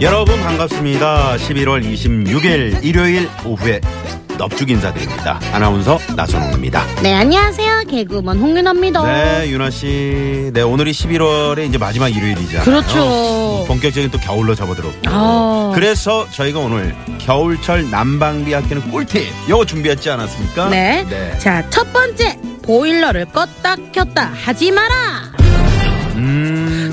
여러분 반갑습니다. 11월 26일 일요일 오후에 넙죽 인사드립니다. 아나운서 나선홍입니다. 네 안녕하세요 개그우먼 홍윤아입니다 네, 윤아 씨. 네, 오늘이 11월의 이제 마지막 일요일이잖아요. 그렇죠. 뭐 본격적인 또 겨울로 접어들었고. 아. 그래서 저희가 오늘 겨울철 난방비 아끼는 꿀팁 이거 준비했지 않았습니까? 네. 네. 자, 첫 번째. 보일러를 껐다 켰다 하지 마라.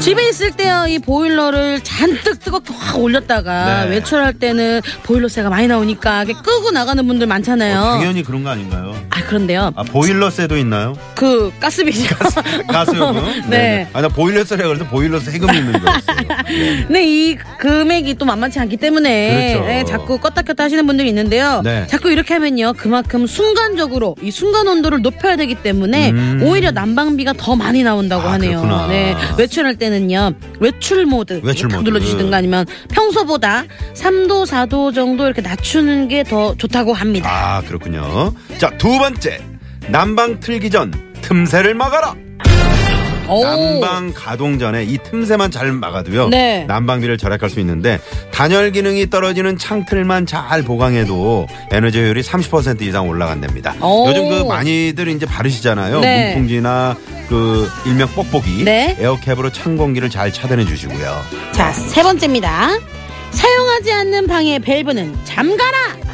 음. 집에 있을 때요, 이 보일러를 잔뜩 뜨겁게 확 올렸다가 네. 외출할 때는 보일러세가 많이 나오니까 끄고 나가는 분들 많잖아요. 어, 당연히 그런 거 아닌가요? 아, 그런데요. 아, 보일러세도 있나요? 그 가스비죠. 가스요금? 네. 아, 나 보일러세라 그래서 보일러세 세금이 있는 거였어요. 네. 네, 이 금액이 또 만만치 않기 때문에 그렇죠. 네, 자꾸 껐다 켰다 하시는 분들이 있는데요. 네. 자꾸 이렇게 하면요. 그만큼 순간적으로 이 순간 온도를 높여야 되기 때문에 음. 오히려 난방비가 더 많이 나온다고 아, 하네요. 그렇구나. 네. 외출할 때는 요. 외출 모드 외출 탁 모드. 눌러주시든가 아니면 평소보다 3도 4도 정도 이렇게 낮추는 게 더 좋다고 합니다. 아, 그렇군요. 자, 두 번째. 난방 틀기 전 틈새를 막아라. 오. 난방 가동 전에 이 틈새만 잘 막아도요. 네. 난방비를 절약할 수 있는데 단열 기능이 떨어지는 창틀만 잘 보강해도 에너지 효율이 30% 이상 올라간답니다. 오. 요즘 그 많이들 이제 바르시잖아요. 네. 문풍지나 그 일명 뽁뽁이 네. 에어캡으로 찬 공기를 잘 차단해 주시고요. 자, 세 번째입니다. 사용하지 않는 방의 밸브는 잠가라!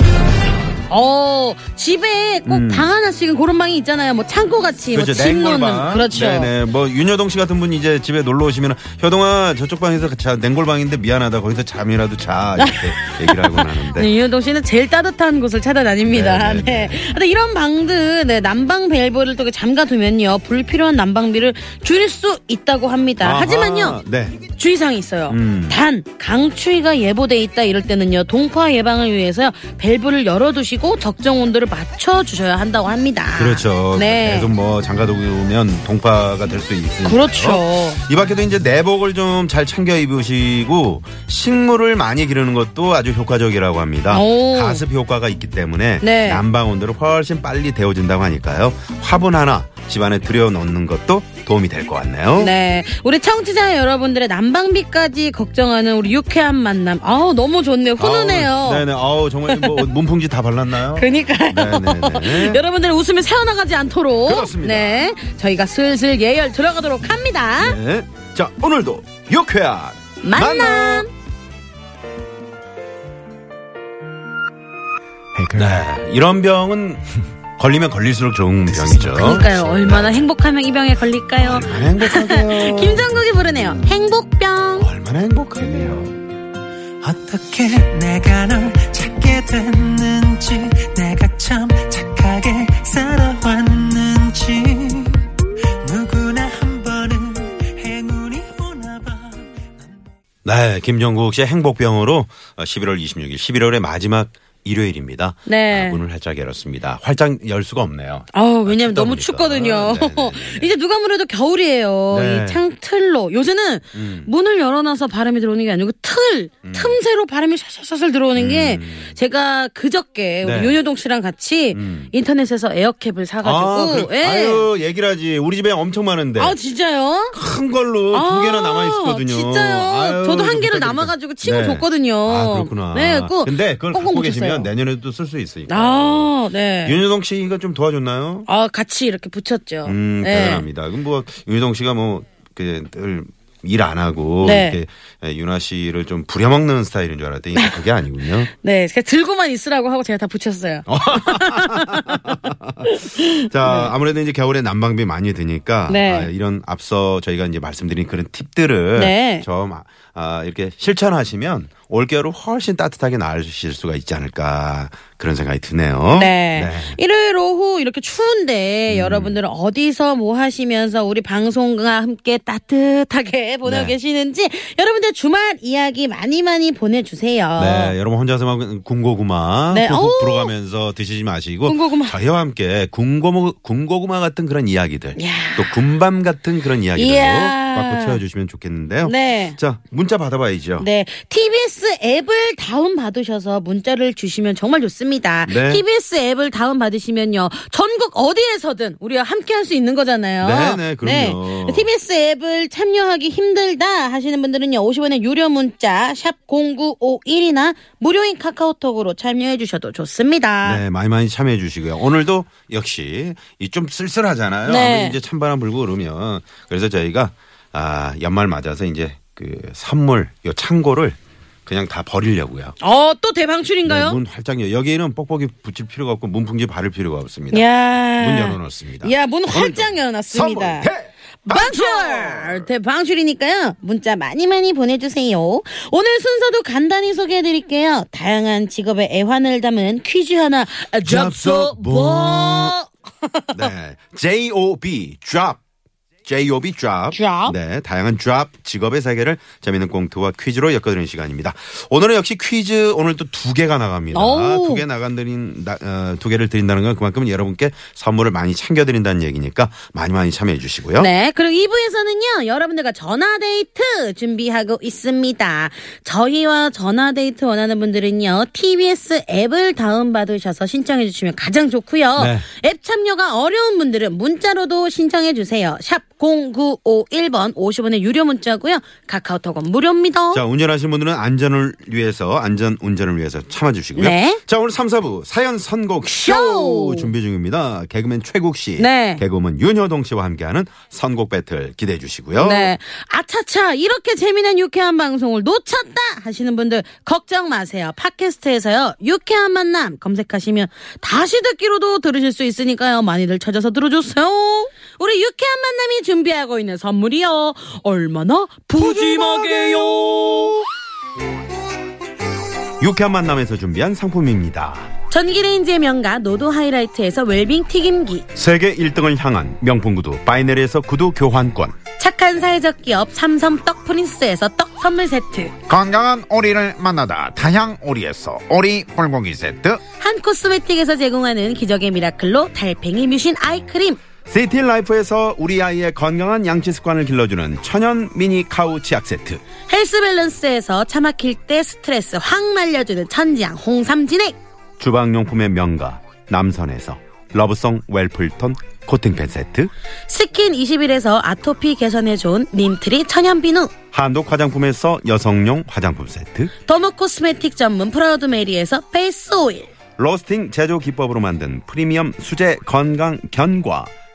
어, 집에 꼭 음. 방 하나씩은 그런 방이 있잖아요. 뭐 창고 같이, 뭐집 놓는. 그렇죠. 네네. 뭐 윤여동 씨 같은 분이 이제 집에 놀러 오시면 효동아 저쪽 방에서 자 냉골방인데 미안하다 거기서 잠이라도 자 이렇게 얘기를 하곤 하는데. 네, 윤호동 씨는 제일 따뜻한 곳을 찾아다닙니다. 네, 네. 네, 근데 이런 방들, 네, 난방 밸브를 또 잠가두면요. 불필요한 난방비를 줄일 수 있다고 합니다. 아하, 하지만요. 네. 주의사항이 있어요. 음. 단 강추위가 예보돼 있다 이럴 때는요 동파 예방을 위해서요 밸브를 열어두시고 적정 온도를 맞춰 주셔야 한다고 합니다. 그렇죠. 네. 계속 뭐 잠가두면 동파가 될 수 있으니까. 그렇죠. 이 밖에도 이제 내복을 좀 잘 챙겨 입으시고 식물을 많이 기르는 것도 아주 효과적이라고 합니다. 오. 가습 효과가 있기 때문에 네. 난방 온도를 훨씬 빨리 데워진다고 하니까요. 화분 하나 집안에 들여놓는 것도 도움이 될 것 같네요. 네, 우리 청취자 여러분들의 난방비까지 걱정하는 우리 유쾌한 만남. 아우 너무 좋네요. 훈훈해요. 아우, 네네. 아우 정말 뭐 문풍지 다 발랐나요? 그러니까요. 네네네. 여러분들 웃음이 새어나가지 않도록. 그렇습니다. 네, 저희가 슬슬 예열 들어가도록 합니다. 네. 자 오늘도 유쾌한 만남. 네. 이런 병은 걸리면 걸릴수록 좋은 병이죠. 그러니까요. 얼마나 행복하면 이 병에 걸릴까요? 얼마나 행복하게요. 김정국이 부르네요. 행복병. 얼마나 행복하게요. 어떻게 내가 널 찾게 됐는지 내가 참 착하게 살아왔는지 누구나 한 번은 행운이 오나봐 네, 김정국 씨의 행복병으로 11월 26일, 11월의 마지막 일요일입니다. 네. 아, 문을 활짝 열었습니다. 활짝 열 수가 없네요. 아우, 왜냐면 너무. 춥거든요. 네네네. 이제 누가 뭐래도 겨울이에요. 네. 이 창틀로. 요새는 음. 문을 열어놔서 바람이 들어오는 게 아니고 틀, 틈새로 바람이 샤샤샤슬 들어오는 게 제가 그저께 우리 음. 네. 윤효동 씨랑 같이 음. 인터넷에서 에어캡을 사가지고. 그래. 예. 아유, 얘기를 하지. 우리 집에 엄청 많은데. 아, 진짜요? 큰 걸로 아, 두 개나 남아있었거든요. 진짜요? 아유, 저도 한 개를 부탁드립니다. 남아가지고 치고 네. 줬거든요. 아, 그렇구나. 네, 그 근데 그걸 꽁꽁 갖고. 계시면 내년에도 쓸 수 있으니까. 아, 네. 윤여동 씨가 좀 도와줬나요? 아, 같이 이렇게 붙였죠. 음, 네. 대단합니다. 그럼 뭐, 윤여동 씨가 뭐, 그, 늘, 일안 하고, 네. 이렇게, 윤아 씨를 좀 부려먹는 스타일인 줄 알았더니 그게 아니군요. 네, 그냥 들고만 있으라고 하고 제가 다 붙였어요. 자, 아무래도 이제 겨울에 난방비 많이 드니까, 네. 아, 이런 앞서 저희가 이제 말씀드린 그런 팁들을 네. 좀, 아, 이렇게 실천하시면 올겨울을 훨씬 따뜻하게 나으실 수가 있지 않을까 그런 생각이 드네요. 네. 일요일 오후 이렇게 음. 추운데 여러분들은 어디서 뭐 하시면서 우리 방송과 함께 따뜻하게 보내고 네. 계시는지 여러분들 주말 이야기 많이 많이 보내주세요. 네, 여러분 혼자서 만 군고구마 네. 불어가면서 드시지 마시고 군고구마. 저희와 함께 군고구, 군고구마 같은 그런 이야기들 야. 또 군밤 같은 그런 이야기들로 이야. 꽉꽉 채워주시면 좋겠는데요. 네. 자 문자 받아봐야죠. 네, TBS 앱을 다운 받으셔서 문자를 주시면 정말 좋습니다. 네. TBS 앱을 다운 받으시면요, 전국 어디에서든 우리와 함께 할 수 있는 거잖아요. 네, 네, 그럼요. 네. TBS 앱을 참여하기 힘들다 하시는 분들은요, 50원의 유료 문자 샵 #0951이나 무료인 카카오톡으로 참여해 주셔도 좋습니다. 네, 많이 많이 참여해 주시고요. 오늘도 역시 이 좀 쓸쓸하잖아요. 네. 아무리 이제 찬바람 불고 그러면 그래서 저희가 아 연말 맞아서 이제 그 선물 요 창고를 그냥 다 버리려고요. 어, 또 네, 대방출인가요? 문 활짝 열. 여기에는 뻑뻑이 붙일 필요가 없고 문풍지 바를 필요가 없습니다. 야. 문 열어놓습니다. 야, 문 활짝 열어놨습니다. 방출! 대방출이니까요. 문자 많이 많이 보내주세요. 오늘 순서도 간단히 소개해드릴게요. 다양한 직업의 애환을 담은 퀴즈 하나 접수보. 네. J-O-B, drop. J-O-B, drop. drop. 네. 다양한 drop 직업의 세계를 재미있는 꽁트와 퀴즈로 엮어드리는 시간입니다. 오늘은 역시 퀴즈 오늘 또 두 개가 나갑니다. 오. 두개 나간드린, 나- 어, 두 개를 드린다는 건 그만큼 여러분께 선물을 많이 챙겨 드린다는 얘기니까 많이 많이 참여해 주시고요. 네, 그리고 2부에서는요, 여러분들과 전화 데이트 준비하고 있습니다. 저희와 전화 데이트 원하는 분들은요, TBS 앱을 다운 받으셔서 신청해 주시면 가장 좋고요. 네. 앱 참여가 어려운 분들은 문자로도 신청해 주세요. 샵 0951번 50원의 유료 문자고요. 카카오톡은 무료입니다. 자, 운전하시는 분들은 안전을 위해서, 안전 운전을 위해서 참아 주시고요. 네. 자, 오늘 3, 4부 사연 선곡 쇼, 쇼! 준비 중입니다. 개그맨 최국 씨, 네. 개그우먼 윤효동 씨와 함께하는 선곡 배틀 기대해 주시고요. 네. 아차차, 이렇게 재미난 유쾌한 방송을 놓쳤다 하시는 분들 걱정 마세요. 팟캐스트에서요, 유쾌한 만남 검색하시면 다시 듣기로도 들으실 수 있으니까요. 많이들 찾아서 들어주세요. 우리 유쾌한 만남이 준비하고 있는 선물이요. 얼마나 푸짐하게요. 유쾌한 만남에서 준비한 상품입니다. 전기레인지의 명가 노도 하이라이트에서 웰빙 튀김기. 세계 1등을 향한 명품 구두 바이네르에서 구두 교환권. 착한 사회적 기업 삼성 떡 프린스에서 떡 선물 세트. 건강한 오리를 만나다 다향 오리에서 오리 불고기 세트 한 코스메틱에서 제공하는 기적의 미라클로 달팽이 뮤신 아이크림. 시티 라이프에서 우리 아이의 건강한 양치 습관을 길러주는 천연 미니 카우 치약 세트. 헬스 밸런스에서 차 막힐 때 스트레스 확 날려주는 천지양 홍삼 진액. 주방용품의 명가 남선에서 러브송 웰플턴 코팅팬 세트. 스킨 21에서 아토피 개선에 좋은 neem tree 천연 비누. 한독 화장품에서 여성용 화장품 세트. dermo cosmetic 전문 프라우드 메리에서 페이스 오일. 로스팅 제조 기법으로 만든 프리미엄 수제 건강 견과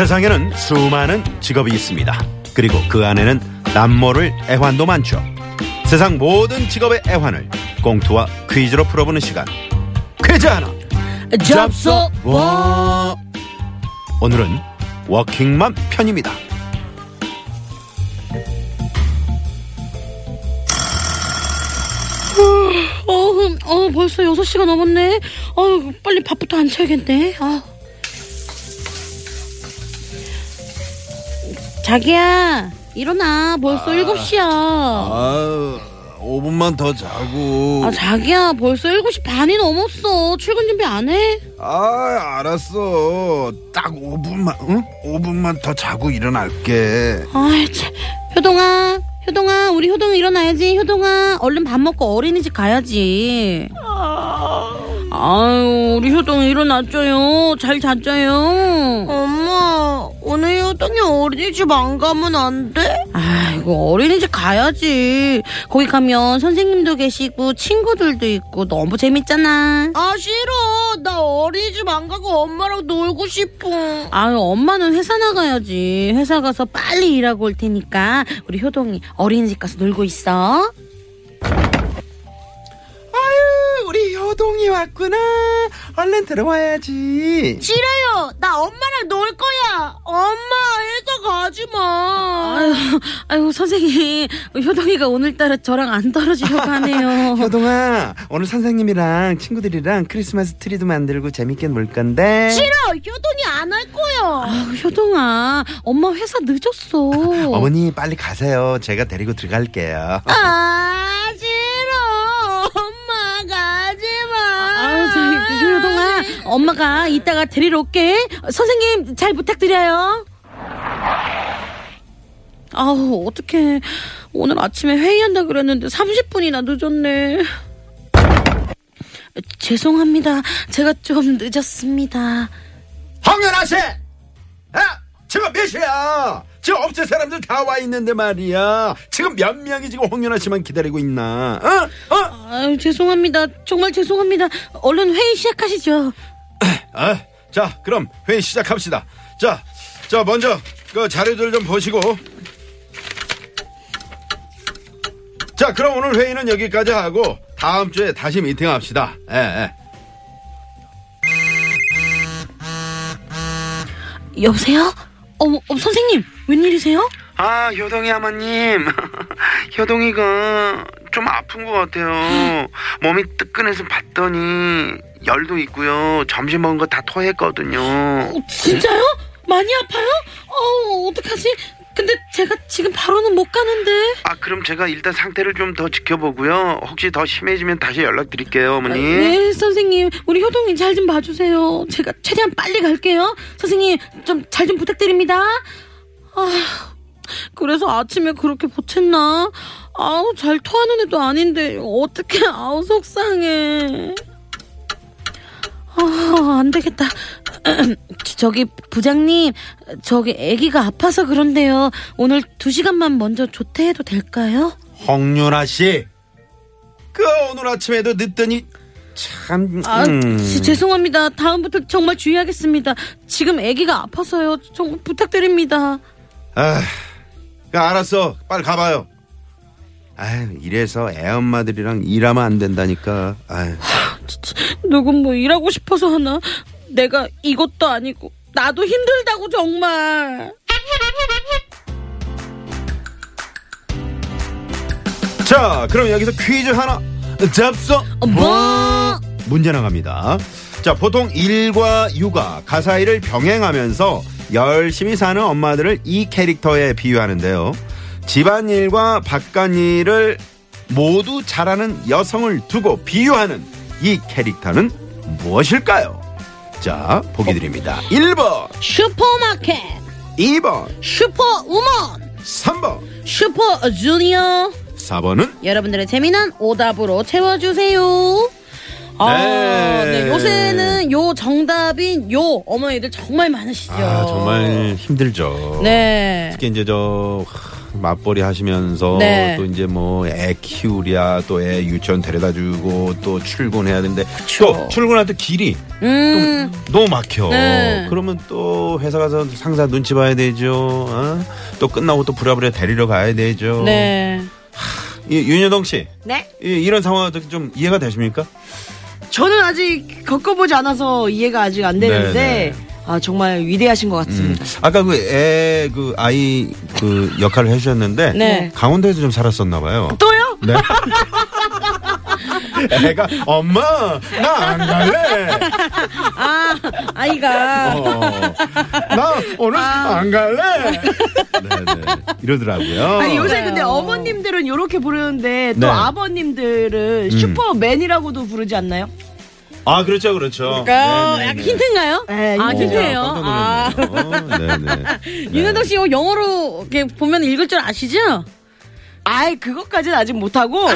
세상에는 수많은 직업이 있습니다. 그리고 그 안에는 남모를 애환도 많죠. 세상 모든 직업의 애환을 꽁투와 퀴즈로 풀어보는 시간. 퀴즈 하나. 접수 와. 오늘은 워킹맘 편입니다. 어, 음, 어, 벌써 6시가 넘었네. 어, 빨리 밥부터 안 차야겠네. 아. 자기야, 일어나. 벌써 7시야. 아, 5분만 더 자고. 아, 자기야, 벌써 7시 반이 넘었어. 출근 준비 안 해? 아, 알았어. 딱 5분만, 응? 5분만 더 자고 일어날게. 아이, 참. 효동아, 효동아, 우리 효동 일어나야지. 효동아, 얼른 밥 먹고 어린이집 가야지. 아유, 우리 효동 일어났죠요. 잘 잤죠요. 엄마, 오늘 효동이 어린이집 안 가면 안 돼? 아이고 어린이집 가야지. 거기 가면 선생님도 계시고 친구들도 있고 너무 재밌잖아. 아 싫어. 나 어린이집 안 가고 엄마랑 놀고 싶어. 아유 엄마는 회사 나가야지. 회사 가서 빨리 일하고 올 테니까 우리 효동이 어린이집 가서 놀고 있어. 효동이 왔구나. 얼른 들어와야지. 싫어요. 나 엄마랑 놀 거야. 엄마 회사 가지 마. 아유, 아유 선생님 효동이가 오늘따라 저랑 안 떨어지려고 하네요. 효동아, 오늘 선생님이랑 친구들이랑 크리스마스 트리도 만들고 재밌게 놀 건데. 싫어. 효동이 안 할 거야. 아유, 효동아 엄마 회사 늦었어. 어머니 빨리 가세요. 제가 데리고 들어갈게요. 아싫 엄마가 이따가 데리러 올게. 선생님 잘 부탁드려요. 아우 어떡해 오늘 아침에 회의한다 그랬는데 30분이나 늦었네. 죄송합니다. 제가 좀 늦었습니다. 황연아 씨! 아, 지금 몇 시야? 지금 업체 사람들 다 와 있는데 말이야. 지금 몇 명이 지금 홍연아 씨만 기다리고 있나? 어? 어? 아유 죄송합니다. 정말 죄송합니다. 얼른 회의 시작하시죠. 아, 자, 그럼 회의 시작합시다. 자, 자, 먼저 그 자료들 좀 보시고. 자, 그럼 오늘 회의는 여기까지 하고 다음 주에 다시 미팅합시다. 예, 예. 여보세요? 어머, 어, 선생님 웬일이세요? 아, 효동이 어머님. 효동이가 좀 아픈 것 같아요. 몸이 뜨끈해서 봤더니 열도 있고요. 점심 먹은 거 다 토했거든요. 어, 진짜요? 많이 아파요? 어 어떡하지? 근데 제가 지금 바로는 못 가는데. 아, 그럼 제가 일단 상태를 좀 더 지켜보고요. 혹시 더 심해지면 다시 연락드릴게요, 어머니. 네, 선생님. 우리 효동이 잘 좀 봐주세요. 제가 최대한 빨리 갈게요. 선생님, 좀 잘좀 부탁드립니다. 아, 그래서 아침에 그렇게 보챘나? 아우, 잘 토하는 애도 아닌데, 어떻게, 아우, 속상해. 아, 안 되겠다. 저기, 부장님, 저기, 아기가 아파서 그런데요. 오늘 두 시간만 먼저 조퇴해도 될까요? 홍윤아 씨. 그 오늘 아침에도 늦더니 참. 아, 음. 지- 죄송합니다. 다음부터 정말 주의하겠습니다. 지금 아기가 아파서요. 정말 부탁드립니다. 아, 그 알았어. 빨리 가봐요. 아유, 이래서 애 엄마들이랑 일하면 안 된다니까. 아유. 누군 뭐 일하고 싶어서 하나? 내가 이것도 아니고 나도 힘들다고 정말. 자, 그럼 여기서 퀴즈 하나 잡서. 뭐? 문제 나갑니다. 자, 보통 일과 육아, 가사 일을 병행하면서 열심히 사는 엄마들을 이 캐릭터에 비유하는데요. 집안일과 바깥일을 모두 잘하는 여성을 두고 비유하는 이 캐릭터는 무엇일까요? 자, 보기 드립니다. 1번, 슈퍼마켓, 2번, 슈퍼우먼, 3번, 슈퍼주니어. 4번은 여러분들의 재미난 오답으로 채워주세요. 아, 네. 네. 요새는 요 정답인 요 어머니들 정말 많으시죠. 아, 정말 힘들죠. 네. 특히 이제 저 하, 맞벌이 하시면서 네. 또 이제 뭐 애 키우랴 또 애 유치원 데려다 주고 또 출근해야 되는데 또 출근할 때 길이 음. 또 너무 막혀. 네. 그러면 또 회사 가서 상사 눈치 봐야 되죠. 어? 또 끝나고 또 부랴부랴 데리러 가야 되죠. 네. 이, 윤여동 씨. 네? 이, 이런 상황 좀 이해가 되십니까? 저는 아직 겪어보지 않아서 이해가 아직 안 되는데 네, 네. 아 정말 위대하신 것 같습니다. 아까 그애그 아이 그 역할을 해주셨는데 네. 강원도에서 좀 살았었나 봐요. 또요? 네. 애가 엄마 나 안 갈래. 아, 아이가. 어, 나 오늘 안 갈래. 네네 이러더라고요. 아니 요새 근데 어머님들은 이렇게 부르는데 또 네. 아버님들은 음. 슈퍼맨이라고도 부르지 않나요? 아 그렇죠 그렇죠. 어, 약간 힌트인가요? 네, 아, 힌트죠. 힌트예요. 아. 깜짝 놀랐네요. 네네. 윤현덕 씨 이거 영어로 이렇게 보면 읽을 줄 아시죠? 아이 그것까지는 아직 못하고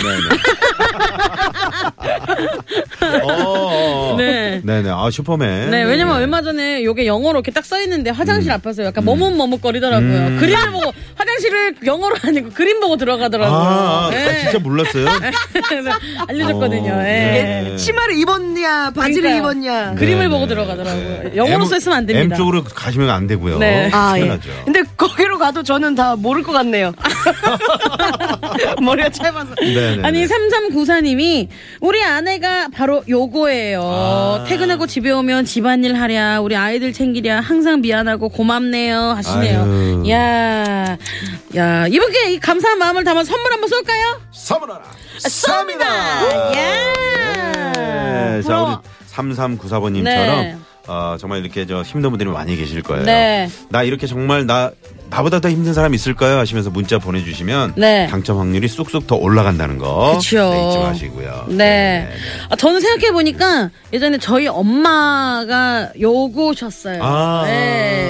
어. 네. 네네. 아, 슈퍼맨. 네, 왜냐면 얼마 전에 요게 영어로 이렇게 딱 써 있는데 화장실 음. 앞에서 약간 머뭇머뭇거리더라고요. 그림을 보고, 화장실을 영어로 아니고 그림 보고 들어가더라고요. 아, 아, 네. 진짜 몰랐어요? 알려줬거든요. 어, 예. 네. 치마를 입었냐 바지를 그러니까요. 입었냐. 그림을 네, 보고 네. 들어가더라고요. 영어로 M- 써있으면 안 됩니다. M 쪽으로 가시면 안 되고요. 네. 아, 예. 근데 거기로 가도 저는 다 모를 것 같네요. 머리가 짧아서. 네네. 아니 3394님이 우리 아내가 바로 요거예요. 아. 퇴근하고 집에 오면 집안일 하랴 우리 아이들 챙기랴 항상 미안하고 고맙네요 하시네요. 아유. 야, 야 이분께 이 감사한 마음을 담아 선물 한번 쏠까요? 선물하라. 쏩니다. 야. 네. 자, 우리 3394번님처럼 네. 어, 정말 이렇게 저 힘든 분들이 많이 계실 거예요. 네. 나 이렇게 정말 나 나보다 더 힘든 사람 있을까요? 하시면서 문자 보내주시면 네. 당첨 확률이 쑥쑥 더 올라간다는 거 그쵸. 네, 잊지 마시고요. 네. 아, 저는 생각해 보니까 예전에 저희 엄마가 요거셨어요. 아,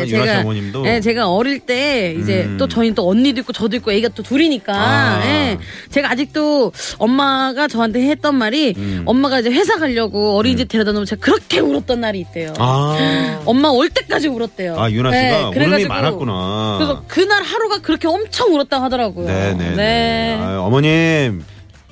유라 씨 어머님도? 네, 제가 어릴 때 이제 음. 또 저희 또 언니도 있고 저도 있고 애가 또 둘이니까 아. 예. 제가 아직도 엄마가 저한테 했던 말이 음. 엄마가 이제 회사 가려고 어린이집 데려다 놓으면 제가 그렇게 울었던 날이 있대요. 아, 엄마 올 때까지 울었대요. 아 유나 씨가 네, 울음이 많았구나. 그래서 그날 하루가 그렇게 엄청 울었다고 하더라고요. 네네. 네. 아, 어머님.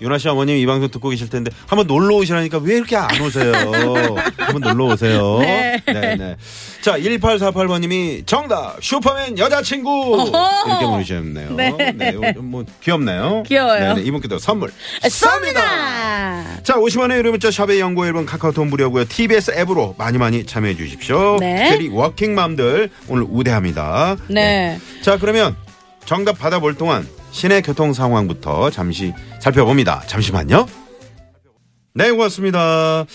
유나 씨 어머님 이 방송 듣고 계실 텐데 한번 놀러 오시라니까 왜 이렇게 안 오세요? 한번 놀러 오세요. 네. 네. 자, 1848번님이 정답 슈퍼맨 여자친구. 이렇게 보내주셨네요. 네. 네. 뭐 귀엽네요. 귀여워요. 네, 이분께도 선물 쏩니다. 자, 50원의 유료 문자 샵의 연구 앨범 카카오톡 무료고요. TBS 앱으로 많이 많이 참여해 주십시오. 네. 특별히 워킹맘들 오늘 우대합니다. 네. 자, 그러면 정답 받아볼 동안 시내 교통 상황부터 잠시 살펴봅니다. 잠시만요. 네, 고맙습니다.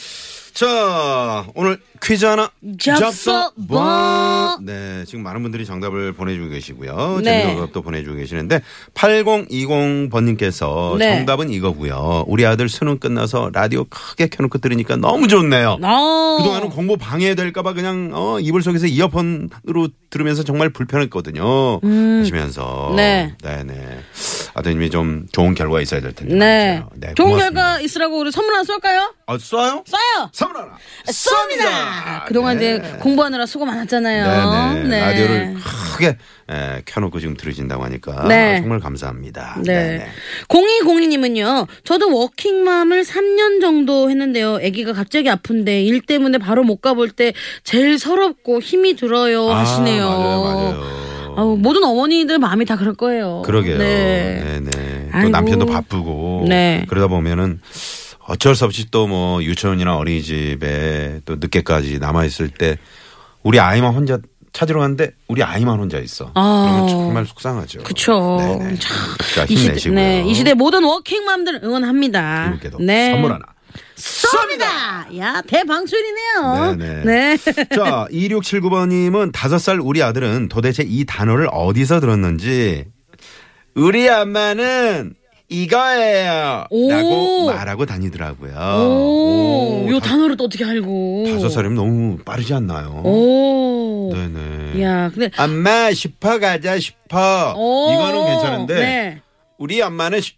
자, 오늘 퀴즈 하나 잡숴 봐. 네, 지금 많은 분들이 정답을 보내주고 계시고요. 네. 재미난 답도 보내주고 계시는데 8020번님께서 네. 정답은 이거고요. 우리 아들 수능 끝나서 라디오 크게 켜놓고 들으니까 너무 좋네요. 어. 그동안은 공부 방해될까봐 그냥 어, 이불 속에서 이어폰으로 들으면서 정말 불편했거든요. 하시면서 음. 네. 네 네 아드님이 좀 좋은 결과 있어야 될 텐데. 네. 네, 좋은 고맙습니다. 결과 있으라고 우리 선물 하나 쏠까요? 아, 쏴요? 쏴요! 선물 하나 쏩니다! 그동안 네. 이제 공부하느라 수고 많았잖아요. 네네. 네. 라디오를 크게 에, 켜놓고 지금 들으신다고 하니까 네. 아, 정말 감사합니다. 네. 네네. 0202님은요, 저도 워킹맘을 3년 정도 했는데요. 아기가 갑자기 아픈데 일 때문에 바로 못 가볼 때 제일 서럽고 힘이 들어요. 하시네요. 아, 맞아요, 맞아요. 아우, 모든 어머니들 마음이 다 그럴 거예요. 그러게요. 네. 네네. 또 아이고. 남편도 바쁘고 네. 그러다 보면은 어쩔 수 없이 또 뭐 유치원이나 어린이집에 또 늦게까지 남아 있을 때 우리 아이만 혼자 찾으러 갔는데 우리 아이만 혼자 있어. 아. 그러면 정말 속상하죠. 그쵸. 네네. 참. 시대, 힘내시고요. 네, 이 시대 모든 워킹맘들 응원합니다. 이분께도 네. 선물 하나. 쏩니다! 야, 대방출이네요. 네네. 네. 자, 2679번님은 다섯 살 우리 아들은 도대체 이 단어를 어디서 들었는지 우리 엄마는 이거예요. 오. 라고 말하고 다니더라고요. 오, 오, 요 다- 단어를 또 어떻게 알고. 다섯 살이면 너무 빠르지 않나요? 오. 네네. 야, 근데. 엄마 슈퍼 가자 슈퍼. 오. 이거는 괜찮은데 네. 우리 엄마는 슈,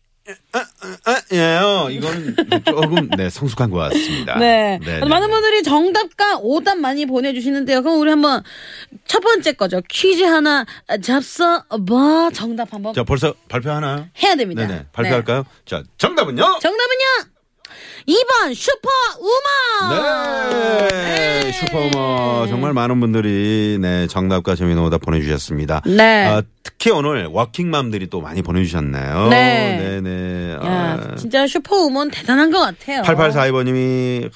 예요. 이거는 조금 네 성숙한 것 같습니다. 네. 네 네. 많은 분들이 정답과 오답 많이 보내주시는데요. 그럼 우리 한번 첫 번째 거죠. 퀴즈 하나 잡숴 봐. 정답 한번 자 벌써 발표 하나요? 해야 됩니다. 네네. 발표할까요? 자 정답은요? 정답은요? 2번 슈퍼 우먼. 네. 슈퍼우먼 정말 많은 분들이 네 정답과 재미있는 오답 보내주셨습니다. 네. 아, 특히 오늘 워킹맘들이 또 많이 보내주셨네요. 네. 네네. 야, 진짜 슈퍼 우먼 대단한 것 같아요. 8842번님이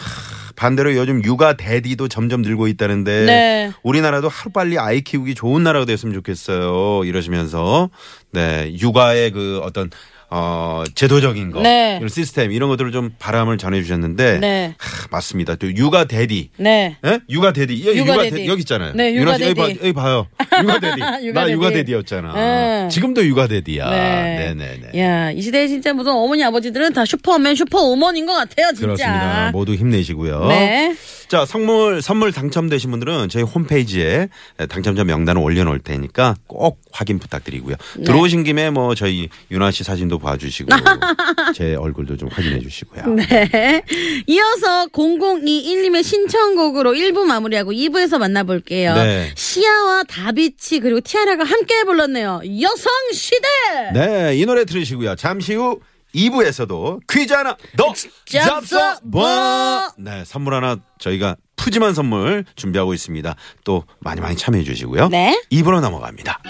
반대로 요즘 육아 대디도 점점 늘고 있다는데 네. 우리나라도 하루빨리 아이 키우기 좋은 나라가 됐으면 좋겠어요. 이러시면서 네 육아의 그 어떤 어 제도적인 거 네. 이런 시스템 이런 것들을 좀 바람을 전해주셨는데 네. 하, 맞습니다. 또 육아 대디 네. 예? 육아 대디. 여기 육아 육아, 대디. 대디. 여기 있잖아요. 네, 육아 씨 여기, 봐, 대디. 여기 봐요. 육아 대디. 육아 나 대디. 육아 대디였잖아. 네. 지금도 육아 대디야. 네. 네, 네, 네. 야, 이 시대에 진짜 무슨 어머니 아버지들은 다 슈퍼맨 슈퍼 우먼인 것 같아요, 진짜. 그렇습니다. 모두 힘내시고요. 네. 자, 선물, 선물 당첨되신 분들은 저희 홈페이지에 당첨자 명단을 올려놓을 테니까 꼭 확인 부탁드리고요. 네. 들어오신 김에 뭐 저희 윤아 씨 사진도 봐주시고 제 얼굴도 좀 확인해 주시고요. 네. 이어서 0021님의 신청곡으로 1부 마무리하고 2부에서 만나볼게요. 네. 시아와 다비치 그리고 티아라가 함께 불렀네요. 여성시대! 네, 이 노래 들으시고요. 잠시 후 2부에서도 퀴즈 하나 더 잡숴 봐. 네, 선물 하나 저희가 푸짐한 선물 준비하고 있습니다. 또 많이 많이 참여해 주시고요. 네. 2부로 넘어갑니다.